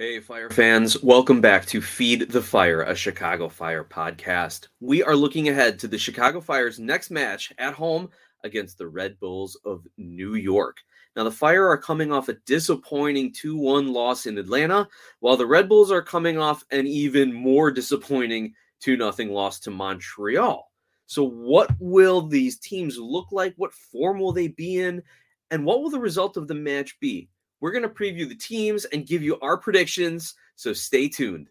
Hey, Fire fans, welcome back to Feed the Fire, a Chicago Fire podcast. We are looking ahead to the Chicago Fire's next match at home against the Red Bulls of New York. Now, the Fire are coming off a disappointing 2 1 loss in Atlanta, while the Red Bulls are coming off an even more disappointing 2 0 loss to Montreal. So, what will these teams look like? What form will they be in? And what will the result of the match be? We're going to preview the teams and give you our predictions, so stay tuned.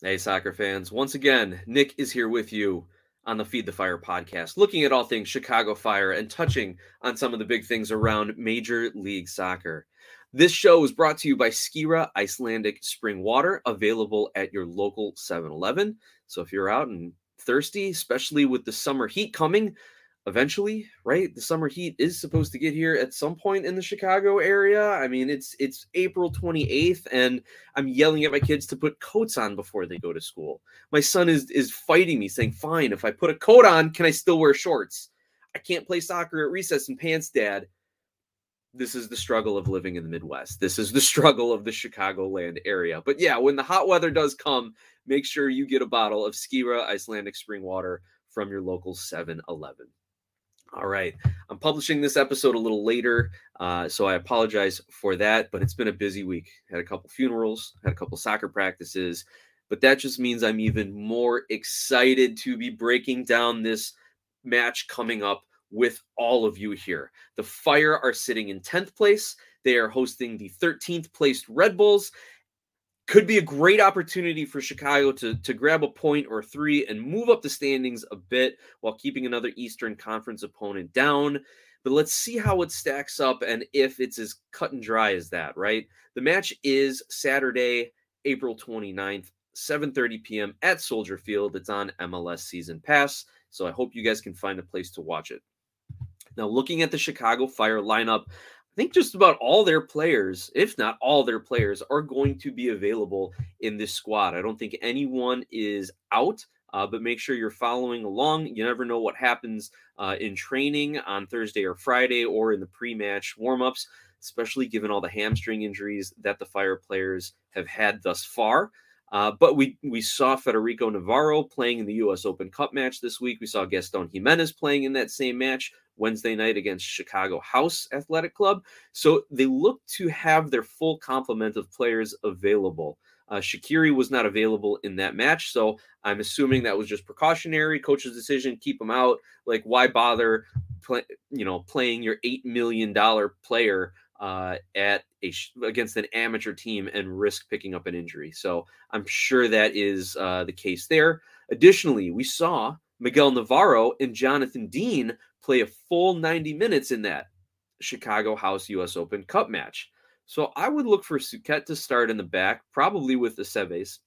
Hey, soccer fans. Once again, Nick is here with you on the Feed the Fire podcast, looking at all things Chicago Fire and touching on some of the big things around Major League Soccer. This show is brought to you by Skira Icelandic Spring Water, available at your local 7 Eleven. So if you're out and thirsty, especially with the summer heat coming, eventually, right? The summer heat is supposed to get here at some point in the Chicago area. I mean, it's it's April 28th and I'm yelling at my kids to put coats on before they go to school. My son is is fighting me saying, "Fine, if I put a coat on, can I still wear shorts?" I can't play soccer at recess in pants, dad this is the struggle of living in the Midwest. This is the struggle of the Chicagoland area. But yeah, when the hot weather does come, make sure you get a bottle of Skira Icelandic spring water from your local 7 Eleven. All right. I'm publishing this episode a little later, uh, so I apologize for that, but it's been a busy week. Had a couple funerals, had a couple soccer practices, but that just means I'm even more excited to be breaking down this match coming up with all of you here. The Fire are sitting in 10th place. They are hosting the 13th placed Red Bulls. Could be a great opportunity for Chicago to, to grab a point or three and move up the standings a bit while keeping another Eastern Conference opponent down. But let's see how it stacks up and if it's as cut and dry as that, right? The match is Saturday, April 29th, 7:30 p.m. at Soldier Field. It's on MLS Season Pass, so I hope you guys can find a place to watch it. Now, looking at the Chicago Fire lineup, I think just about all their players, if not all their players, are going to be available in this squad. I don't think anyone is out. Uh, but make sure you're following along. You never know what happens uh, in training on Thursday or Friday or in the pre match warmups, especially given all the hamstring injuries that the Fire players have had thus far. Uh, but we we saw Federico Navarro playing in the U.S. Open Cup match this week. We saw Gastón Giménez playing in that same match. Wednesday night against Chicago House Athletic Club. So they look to have their full complement of players available. Uh, Shaqiri was not available in that match, so I'm assuming that was just precautionary. Coach's decision, keep him out. Like, why bother, play, you know, playing your eight million dollar player uh, at a against an amateur team and risk picking up an injury? So I'm sure that is uh, the case there. Additionally, we saw Miguel Navarro and Jonathan Dean play a full 90 minutes in that Chicago House US Open Cup match. So I would look for Souquet to start in the back, probably with the Seves.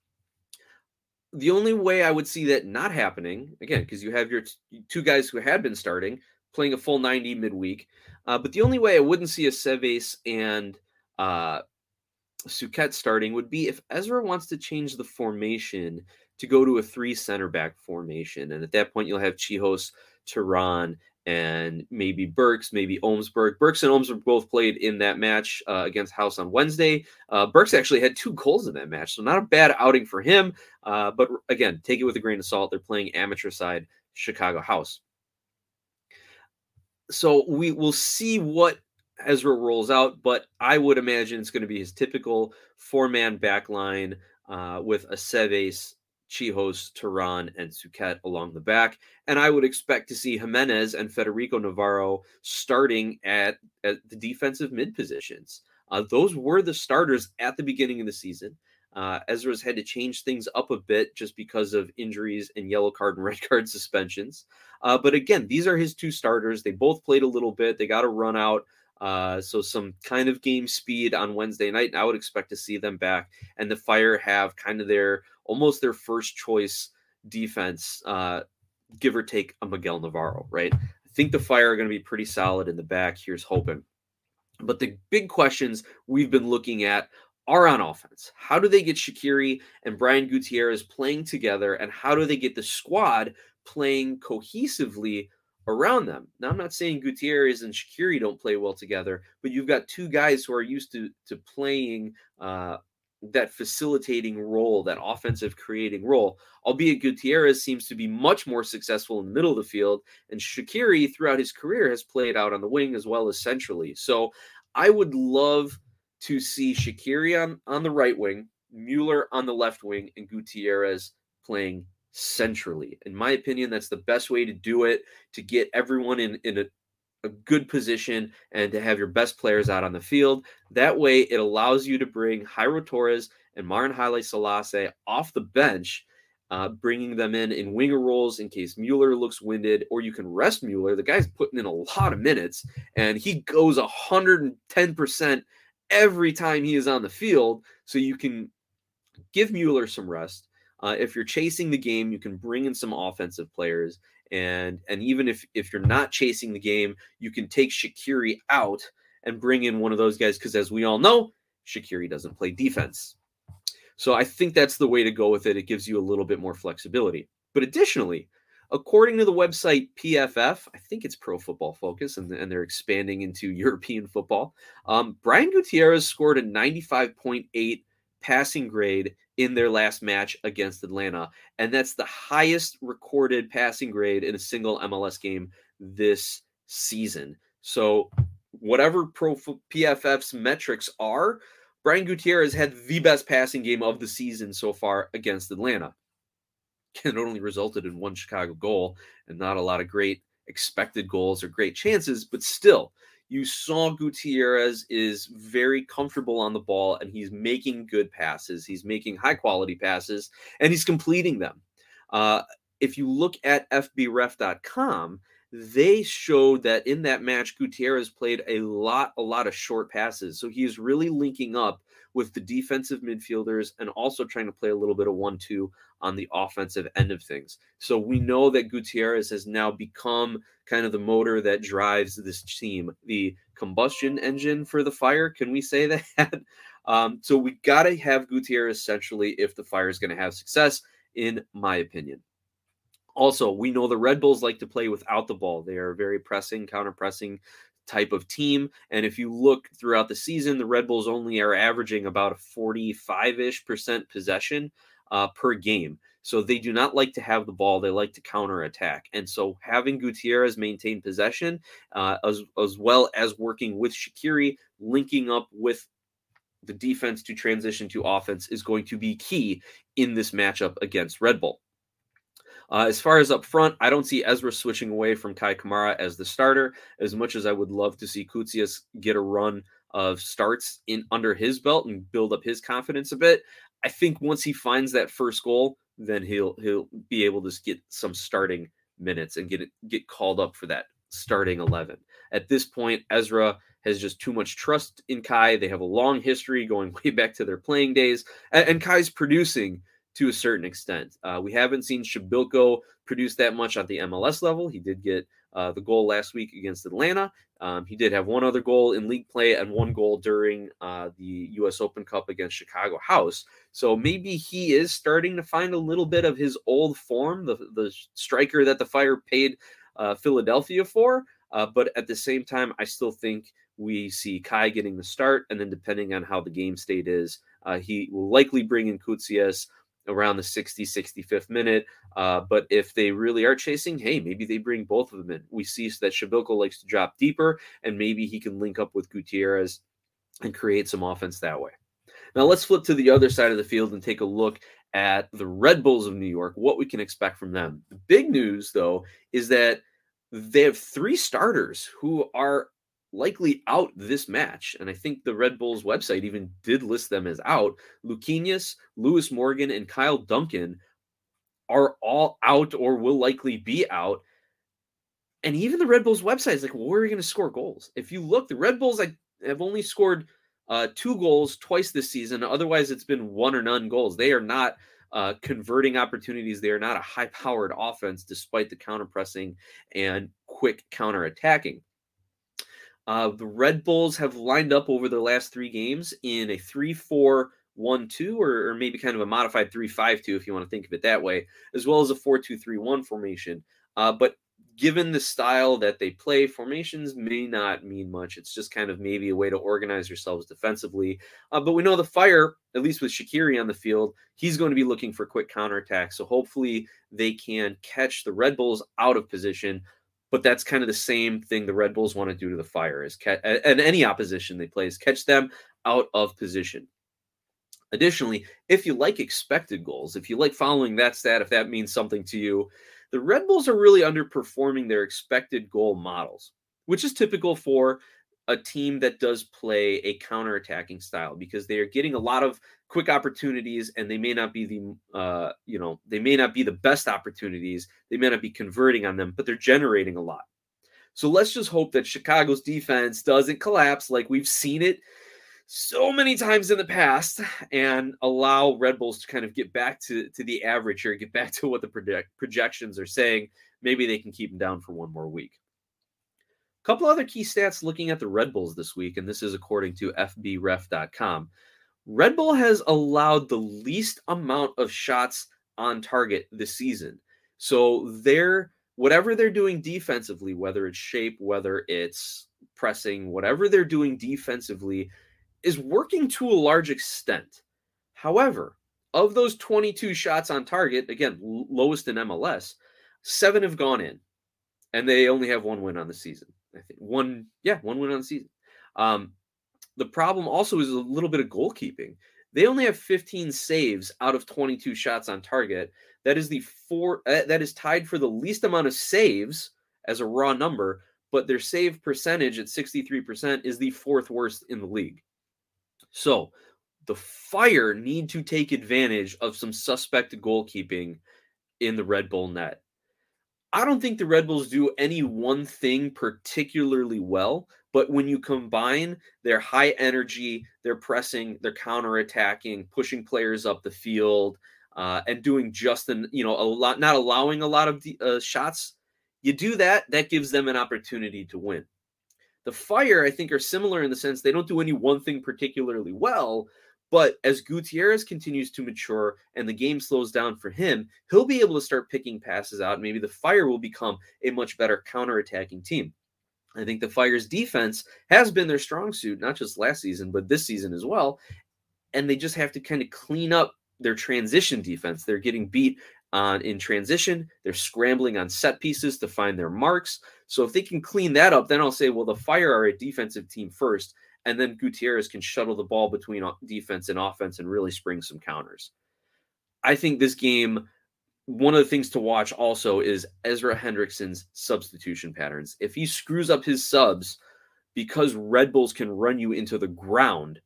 The only way I would see that not happening, again, because you have your t- two guys who had been starting, playing a full 90 midweek. Uh, but the only way I wouldn't see a Seves and uh, Souquet starting would be if Ezra wants to change the formation to go to a three center back formation. And at that point, you'll have Czichos, Terán, and maybe Burks, maybe Omsberg. Burks and Omsberg both played in that match uh, against House on Wednesday. Uh, Burks actually had two goals in that match, so not a bad outing for him. Uh, but again, take it with a grain of salt. They're playing amateur side Chicago House. So we will see what Ezra rolls out, but I would imagine it's going to be his typical four man back line uh, with a Seves, Czichos, Terán, and Souquet along the back. And I would expect to see Giménez and Federico Navarro starting at, at the defensive mid positions. Uh, those were the starters at the beginning of the season. Uh, Ezra's had to change things up a bit just because of injuries and yellow card and red card suspensions. Uh, but again, these are his two starters. They both played a little bit. They got a run out. Uh, so some kind of game speed on Wednesday night. And I would expect to see them back, and the Fire have kind of their almost their first choice defense, uh, give or take a Miguel Navarro. Right? I think the Fire are going to be pretty solid in the back. Here's hoping. But the big questions we've been looking at are on offense. How do they get Shaqiri and Brian Gutierrez playing together? And how do they get the squad playing cohesively around them? Now, I'm not saying Gutierrez and Shaqiri don't play well together, but you've got two guys who are used to, to playing uh, that facilitating role, that offensive creating role. Albeit Gutierrez seems to be much more successful in the middle of the field, and Shaqiri throughout his career has played out on the wing as well as centrally. So I would love to see Shaqiri on, on the right wing, Mueller on the left wing, and Gutierrez playing centrally. In my opinion, that's the best way to do it to get everyone in, in a, a good position and to have your best players out on the field. That way, it allows you to bring Jairo Torres and Maren Haile-Selassie off the bench. Uh, bringing them in in winger roles in case Mueller looks winded, or you can rest Mueller. The guy's putting in a lot of minutes and he goes 110% every time he is on the field. So you can give Mueller some rest. Uh, if you're chasing the game, you can bring in some offensive players, and and even if if you're not chasing the game, you can take Shaqiri out and bring in one of those guys because, as we all know, Shaqiri doesn't play defense. So I think that's the way to go with it. It gives you a little bit more flexibility. But additionally, According to the website PFF, I think it's Pro Football Focus, and, and they're expanding into European football. Um, Brian Gutierrez scored a 95.8 passing grade in their last match against Atlanta, and that's the highest recorded passing grade in a single MLS game this season. So, whatever Pro PFF's metrics are, Brian Gutierrez had the best passing game of the season so far against Atlanta. it only resulted in one Chicago goal and not a lot of great expected goals or great chances, but still, you saw Gutierrez is very comfortable on the ball and he's making good passes. He's making high quality passes and he's completing them. Uh, if you look at FBref.com, they showed that in that match, Gutierrez played a lot, a lot of short passes. So he is really linking up with the defensive midfielders and also trying to play a little bit of one two on the offensive end of things. So we know that Gutierrez has now become kind of the motor that drives this team, the combustion engine for the fire. Can we say that? um, so we got to have Gutierrez essentially if the fire is going to have success, in my opinion. Also, we know the Red Bulls like to play without the ball. They are very pressing, counter pressing type of team. And if you look throughout the season, the Red Bulls only are averaging about a 45 ish percent possession uh, per game. So they do not like to have the ball. They like to counter attack. And so having Gutierrez maintain possession, uh, as, as well as working with Shaqiri, linking up with the defense to transition to offense is going to be key in this matchup against Red Bull. Uh, as far as up front, I don't see Ezra switching away from Kei Kamara as the starter. As much as I would love to see Koutsias get a run of starts in under his belt and build up his confidence a bit, I think once he finds that first goal, then he'll he'll be able to get some starting minutes and get it, get called up for that starting 11. At this point, Ezra has just too much trust in Kai. They have a long history going way back to their playing days, and, and Kei's producing to a certain extent. Uh, we haven't seen Przybylko produce that much at the MLS level. He did get uh, the goal last week against Atlanta. Um, he did have one other goal in league play and one goal during uh, the U.S. Open Cup against Chicago House. So maybe he is starting to find a little bit of his old form, the the striker that the Fire paid uh, Philadelphia for. Uh, but at the same time, I still think we see Kei getting the start, and then depending on how the game state is, uh, he will likely bring in Koutsias around the 60, 65th minute. Uh, but if they really are chasing, hey, maybe they bring both of them in. We see that Przybylko likes to drop deeper, and maybe he can link up with Gutierrez and create some offense that way. Now let's flip to the other side of the field and take a look at the Red Bulls of New York, what we can expect from them. The big news, though, is that they have three starters who are likely out this match. And I think the Red Bulls website even did list them as out. Luquinhas, Lewis Morgan, and Kyle Duncan are all out or will likely be out. And even the Red Bulls website is like, well, where are we going to score goals? If you look, the Red Bulls like, have only scored uh, two goals twice this season. Otherwise, it's been one or none goals. They are not uh, converting opportunities. They are not a high powered offense, despite the counter pressing and quick counter attacking. Uh, the Red Bulls have lined up over their last three games in a 3 4 1 2, or, or maybe kind of a modified 3 5 2, if you want to think of it that way, as well as a 4 2 3 1 formation. Uh, but given the style that they play, formations may not mean much. It's just kind of maybe a way to organize yourselves defensively. Uh, but we know the fire, at least with Shaqiri on the field, he's going to be looking for quick counterattacks. So hopefully they can catch the Red Bulls out of position. But that's kind of the same thing the Red Bulls want to do to the fire is catch and any opposition they play is catch them out of position. Additionally, if you like expected goals, if you like following that stat, if that means something to you, the Red Bulls are really underperforming their expected goal models, which is typical for a team that does play a counter-attacking style because they are getting a lot of quick opportunities and they may not be the uh, you know they may not be the best opportunities they may not be converting on them but they're generating a lot so let's just hope that chicago's defense doesn't collapse like we've seen it so many times in the past and allow Red Bulls to kind of get back to, to the average here, get back to what the project, projections are saying. Maybe they can keep them down for one more week. Couple other key stats looking at the Red Bulls this week, and this is according to FBref.com. Red Bull has allowed the least amount of shots on target this season. So they're whatever they're doing defensively, whether it's shape, whether it's pressing, whatever they're doing defensively, is working to a large extent. However, of those 22 shots on target, again, lowest in MLS, seven have gone in, and they only have one win on the season. I think one, yeah, one win on the season. Um, the problem also is a little bit of goalkeeping. They only have 15 saves out of 22 shots on target. That is the four. Uh, that is tied for the least amount of saves as a raw number, but their save percentage at 63% is the fourth worst in the league. So the Fire need to take advantage of some suspect goalkeeping in the Red Bull net. I don't think the Red Bulls do any one thing particularly well, but when you combine their high energy, their pressing, their counter attacking, pushing players up the field, uh, and doing just an you know a lot, not allowing a lot of uh, shots, you do that. That gives them an opportunity to win. The Fire, I think, are similar in the sense they don't do any one thing particularly well. But as Gutierrez continues to mature and the game slows down for him, he'll be able to start picking passes out. Maybe the Fire will become a much better counterattacking team. I think the Fire's defense has been their strong suit, not just last season, but this season as well. And they just have to kind of clean up their transition defense. They're getting beat on in transition. They're scrambling on set pieces to find their marks. So if they can clean that up, then I'll say, well, the Fire are a defensive team first, and then Gutierrez can shuttle the ball between defense and offense and really spring some counters. I think this game, one of the things to watch also is Ezra Hendrickson's substitution patterns. If he screws up his subs because Red Bulls can run you into the ground,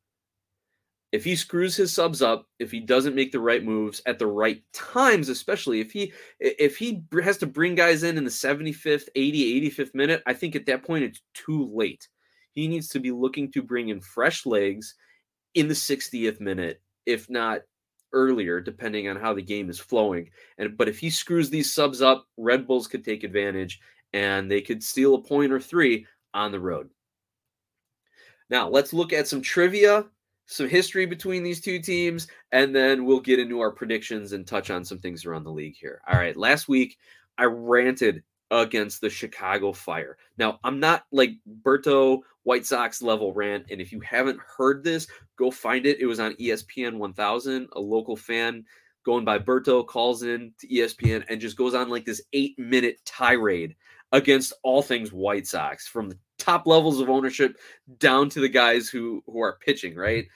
if he screws his subs up, if he doesn't make the right moves at the right times, especially if he if he has to bring guys in in the 75th, 80, 85th minute, I think at that point it's too late. He needs to be looking to bring in fresh legs in the 60th minute, if not earlier, depending on how the game is flowing. And but if he screws these subs up, Red Bulls could take advantage and they could steal a point or three on the road. Now, let's look at some trivia some history between these two teams, and then we'll get into our predictions and touch on some things around the league here. All right, last week I ranted against the Chicago Fire. Now, I'm not like Berto White Sox level rant, and if you haven't heard this, go find it. It was on ESPN 1000. A local fan going by Berto calls in to ESPN and just goes on like this eight minute tirade against all things White Sox from the top levels of ownership down to the guys who who are pitching, right?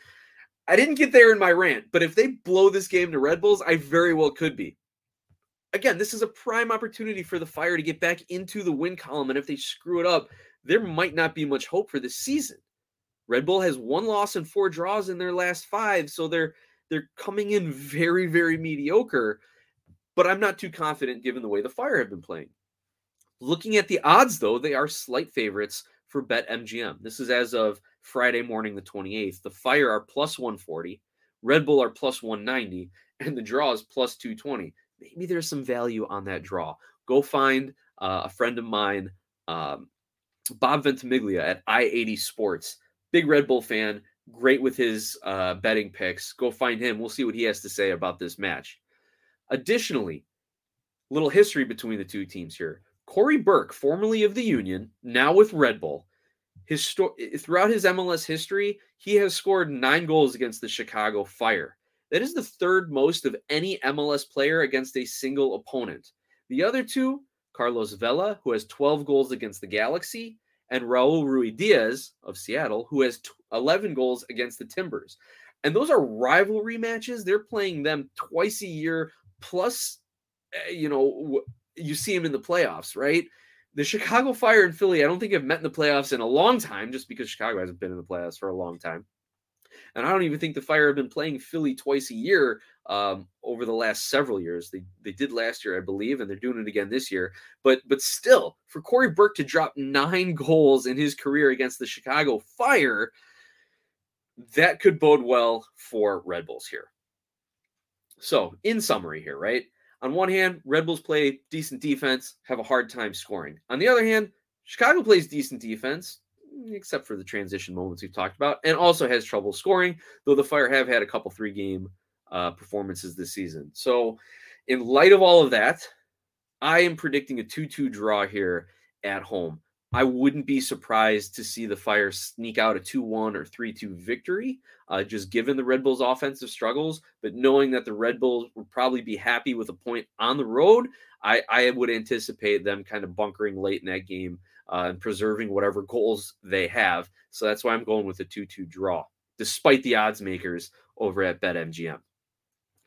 I didn't get there in my rant, but if they blow this game to Red Bulls, I very well could be. Again, this is a prime opportunity for the Fire to get back into the win column, and if they screw it up, there might not be much hope for this season. Red Bull has one loss and four draws in their last five, so they're they're coming in very very mediocre. But I'm not too confident given the way the Fire have been playing. Looking at the odds, though, they are slight favorites for BetMGM. This is as of Friday morning, the 28th. The Fire are plus 140, Red Bull are plus 190, and the draw is plus 220. Maybe there's some value on that draw. Go find uh, a friend of mine, um, Bob Ventimiglia at I 80 Sports, big Red Bull fan, great with his uh, betting picks. Go find him. We'll see what he has to say about this match. Additionally, little history between the two teams here. Cory Burke, formerly of the Union, now with Red Bull, his throughout his MLS history, he has scored nine goals against the Chicago Fire. That is the third most of any MLS player against a single opponent. The other two, Carlos Vela, who has 12 goals against the Galaxy, and Raul Ruidiaz of Seattle, who has 11 goals against the Timbers. And those are rivalry matches. They're playing them twice a year, plus, eh, you know, you see them in the playoffs, right? The Chicago Fire and Philly, I don't think have met in the playoffs in a long time, just because Chicago hasn't been in the playoffs for a long time. And I don't even think the Fire have been playing Philly twice a year um, over the last several years. They they did last year, I believe, and they're doing it again this year. But but still, for Cory Burke to drop nine goals in his career against the Chicago Fire, that could bode well for Red Bulls here. So, in summary, here, right? On one hand, Red Bulls play decent defense, have a hard time scoring. On the other hand, Chicago plays decent defense, except for the transition moments we've talked about, and also has trouble scoring, though the Fire have had a couple three game uh, performances this season. So, in light of all of that, I am predicting a 2 2 draw here at home. I wouldn't be surprised to see the Fire sneak out a 2 1 or 3 2 victory, uh, just given the Red Bulls' offensive struggles. But knowing that the Red Bulls would probably be happy with a point on the road, I, I would anticipate them kind of bunkering late in that game uh, and preserving whatever goals they have. So that's why I'm going with a 2 2 draw, despite the odds makers over at BetMGM.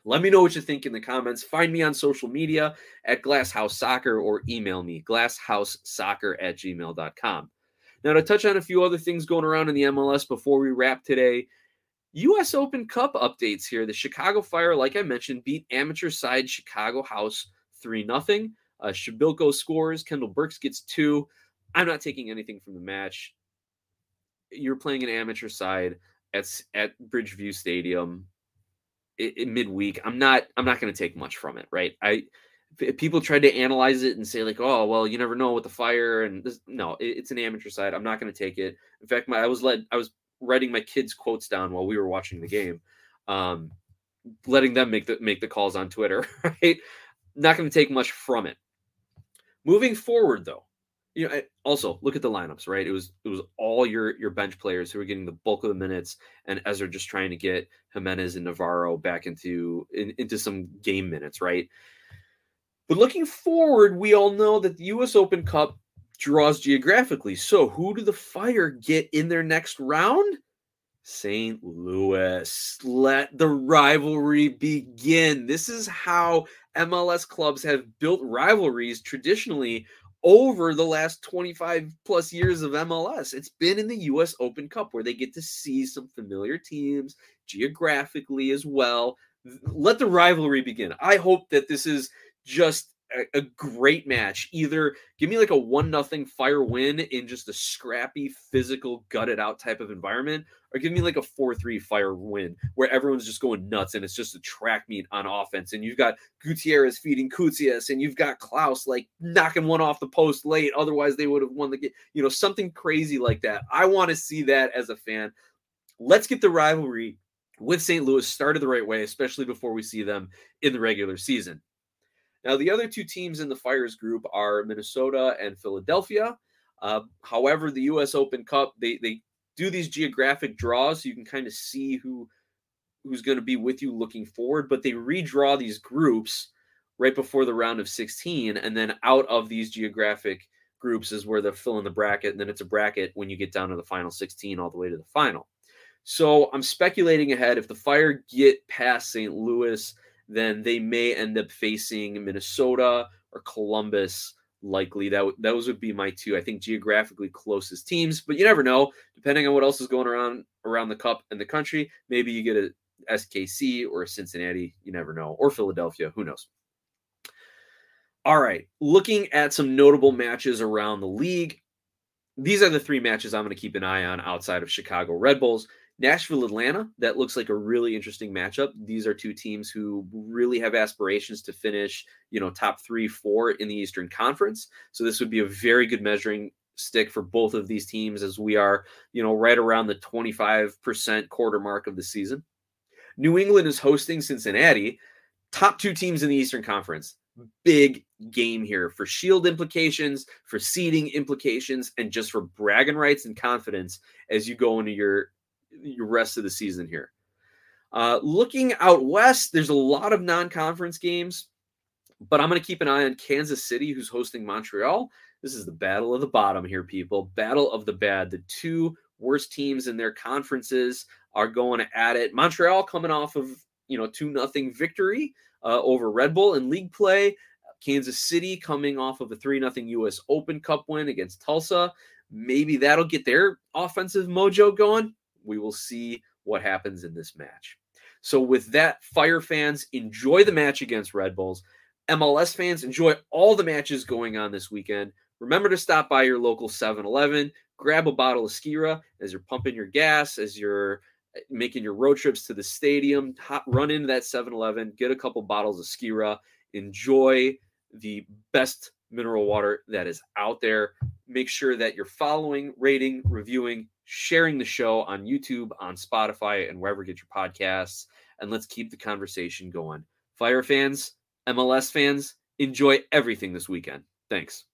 Let me know what you think in the comments. Find me on social media at Glasshouse Soccer or email me, glasshouseSoccer at gmail.com. Now, to touch on a few other things going around in the MLS before we wrap today, U.S. Open Cup updates here. The Chicago Fire, like I mentioned, beat amateur side Chicago House 3 0. Uh, Przybylko scores. Kendall Burks gets two. I'm not taking anything from the match. You're playing an amateur side at, at Bridgeview Stadium in midweek. I'm not I'm not going to take much from it, right? I people tried to analyze it and say like, oh well, you never know with the fire and this. No, it, it's an amateur side. I'm not going to take it. In fact, my I was led I was writing my kids quotes down while we were watching the game, um, letting them make the make the calls on Twitter. Right, not going to take much from it. Moving forward, though, you know, also look at the lineups, right? It was it was all your your bench players who were getting the bulk of the minutes, and Ezra just trying to get Giménez and Navarro back into in, into some game minutes, right? But looking forward, we all know that the U.S. Open Cup draws geographically. So who do the Fire get in their next round? St. Louis. Let the rivalry begin. This is how MLS clubs have built rivalries traditionally over the last 25 plus years of MLS. It's been in the US Open Cup where they get to see some familiar teams geographically as well. Let the rivalry begin. I hope that this is just a, great match. Either give me like a one nothing fire win in just a scrappy, physical, gutted out type of environment, or give me like a four three fire win where everyone's just going nuts and it's just a track meet on offense. And you've got Gutierrez feeding Koutsias, and you've got Klaus like knocking one off the post late. Otherwise, they would have won the game. You know, something crazy like that. I want to see that as a fan. Let's get the rivalry with St. Louis started the right way, especially before we see them in the regular season. Now, the other two teams in the Fires group are Minnesota and Philadelphia. Uh, however, the U.S. Open Cup they they do these geographic draws, so you can kind of see who who's going to be with you looking forward. But they redraw these groups right before the round of 16, and then out of these geographic groups is where they're filling the bracket, and then it's a bracket when you get down to the final 16 all the way to the final. So I'm speculating ahead if the Fire get past St. Louis then they may end up facing Minnesota or Columbus. Likely that those would be my two. I think geographically closest teams, but you never know. Depending on what else is going around around the cup in the country, maybe you get a SKC or a Cincinnati. You never know, or Philadelphia. Who knows? All right, looking at some notable matches around the league. These are the three matches I'm going to keep an eye on outside of Chicago Red Bulls. Nashville, Atlanta, that looks like a really interesting matchup. These are two teams who really have aspirations to finish, you know, top three, four in the Eastern Conference. So this would be a very good measuring stick for both of these teams as we are, you know, right around the 25% quarter mark of the season. New England is hosting Cincinnati, top two teams in the Eastern Conference. Big game here for shield implications, for seeding implications, and just for bragging rights and confidence as you go into your your rest of the season here. Uh, looking out west, there's a lot of non-conference games, but I'm going to keep an eye on Kansas City, who's hosting Montreal. This is the battle of the bottom here, people. Battle of the bad. The two worst teams in their conferences are going at it. Montreal coming off of you know two nothing victory uh, over Red Bull in league play. Kansas City coming off of a three nothing U.S. Open Cup win against Tulsa. Maybe that'll get their offensive mojo going. We will see what happens in this match. So, with that, Fire fans, enjoy the match against Red Bulls. MLS fans, enjoy all the matches going on this weekend. Remember to stop by your local 7 Eleven, grab a bottle of Skira as you're pumping your gas, as you're eh, making your road trips to the stadium. Hop, run into that 7 Eleven, get a couple bottles of Skira, enjoy the best mineral water that is out there. Make sure that you're following, rating, reviewing, sharing the show on YouTube, on Spotify, and wherever you get your podcasts. And let's keep the conversation going. Fire fans, MLS fans, enjoy everything this weekend. Thanks.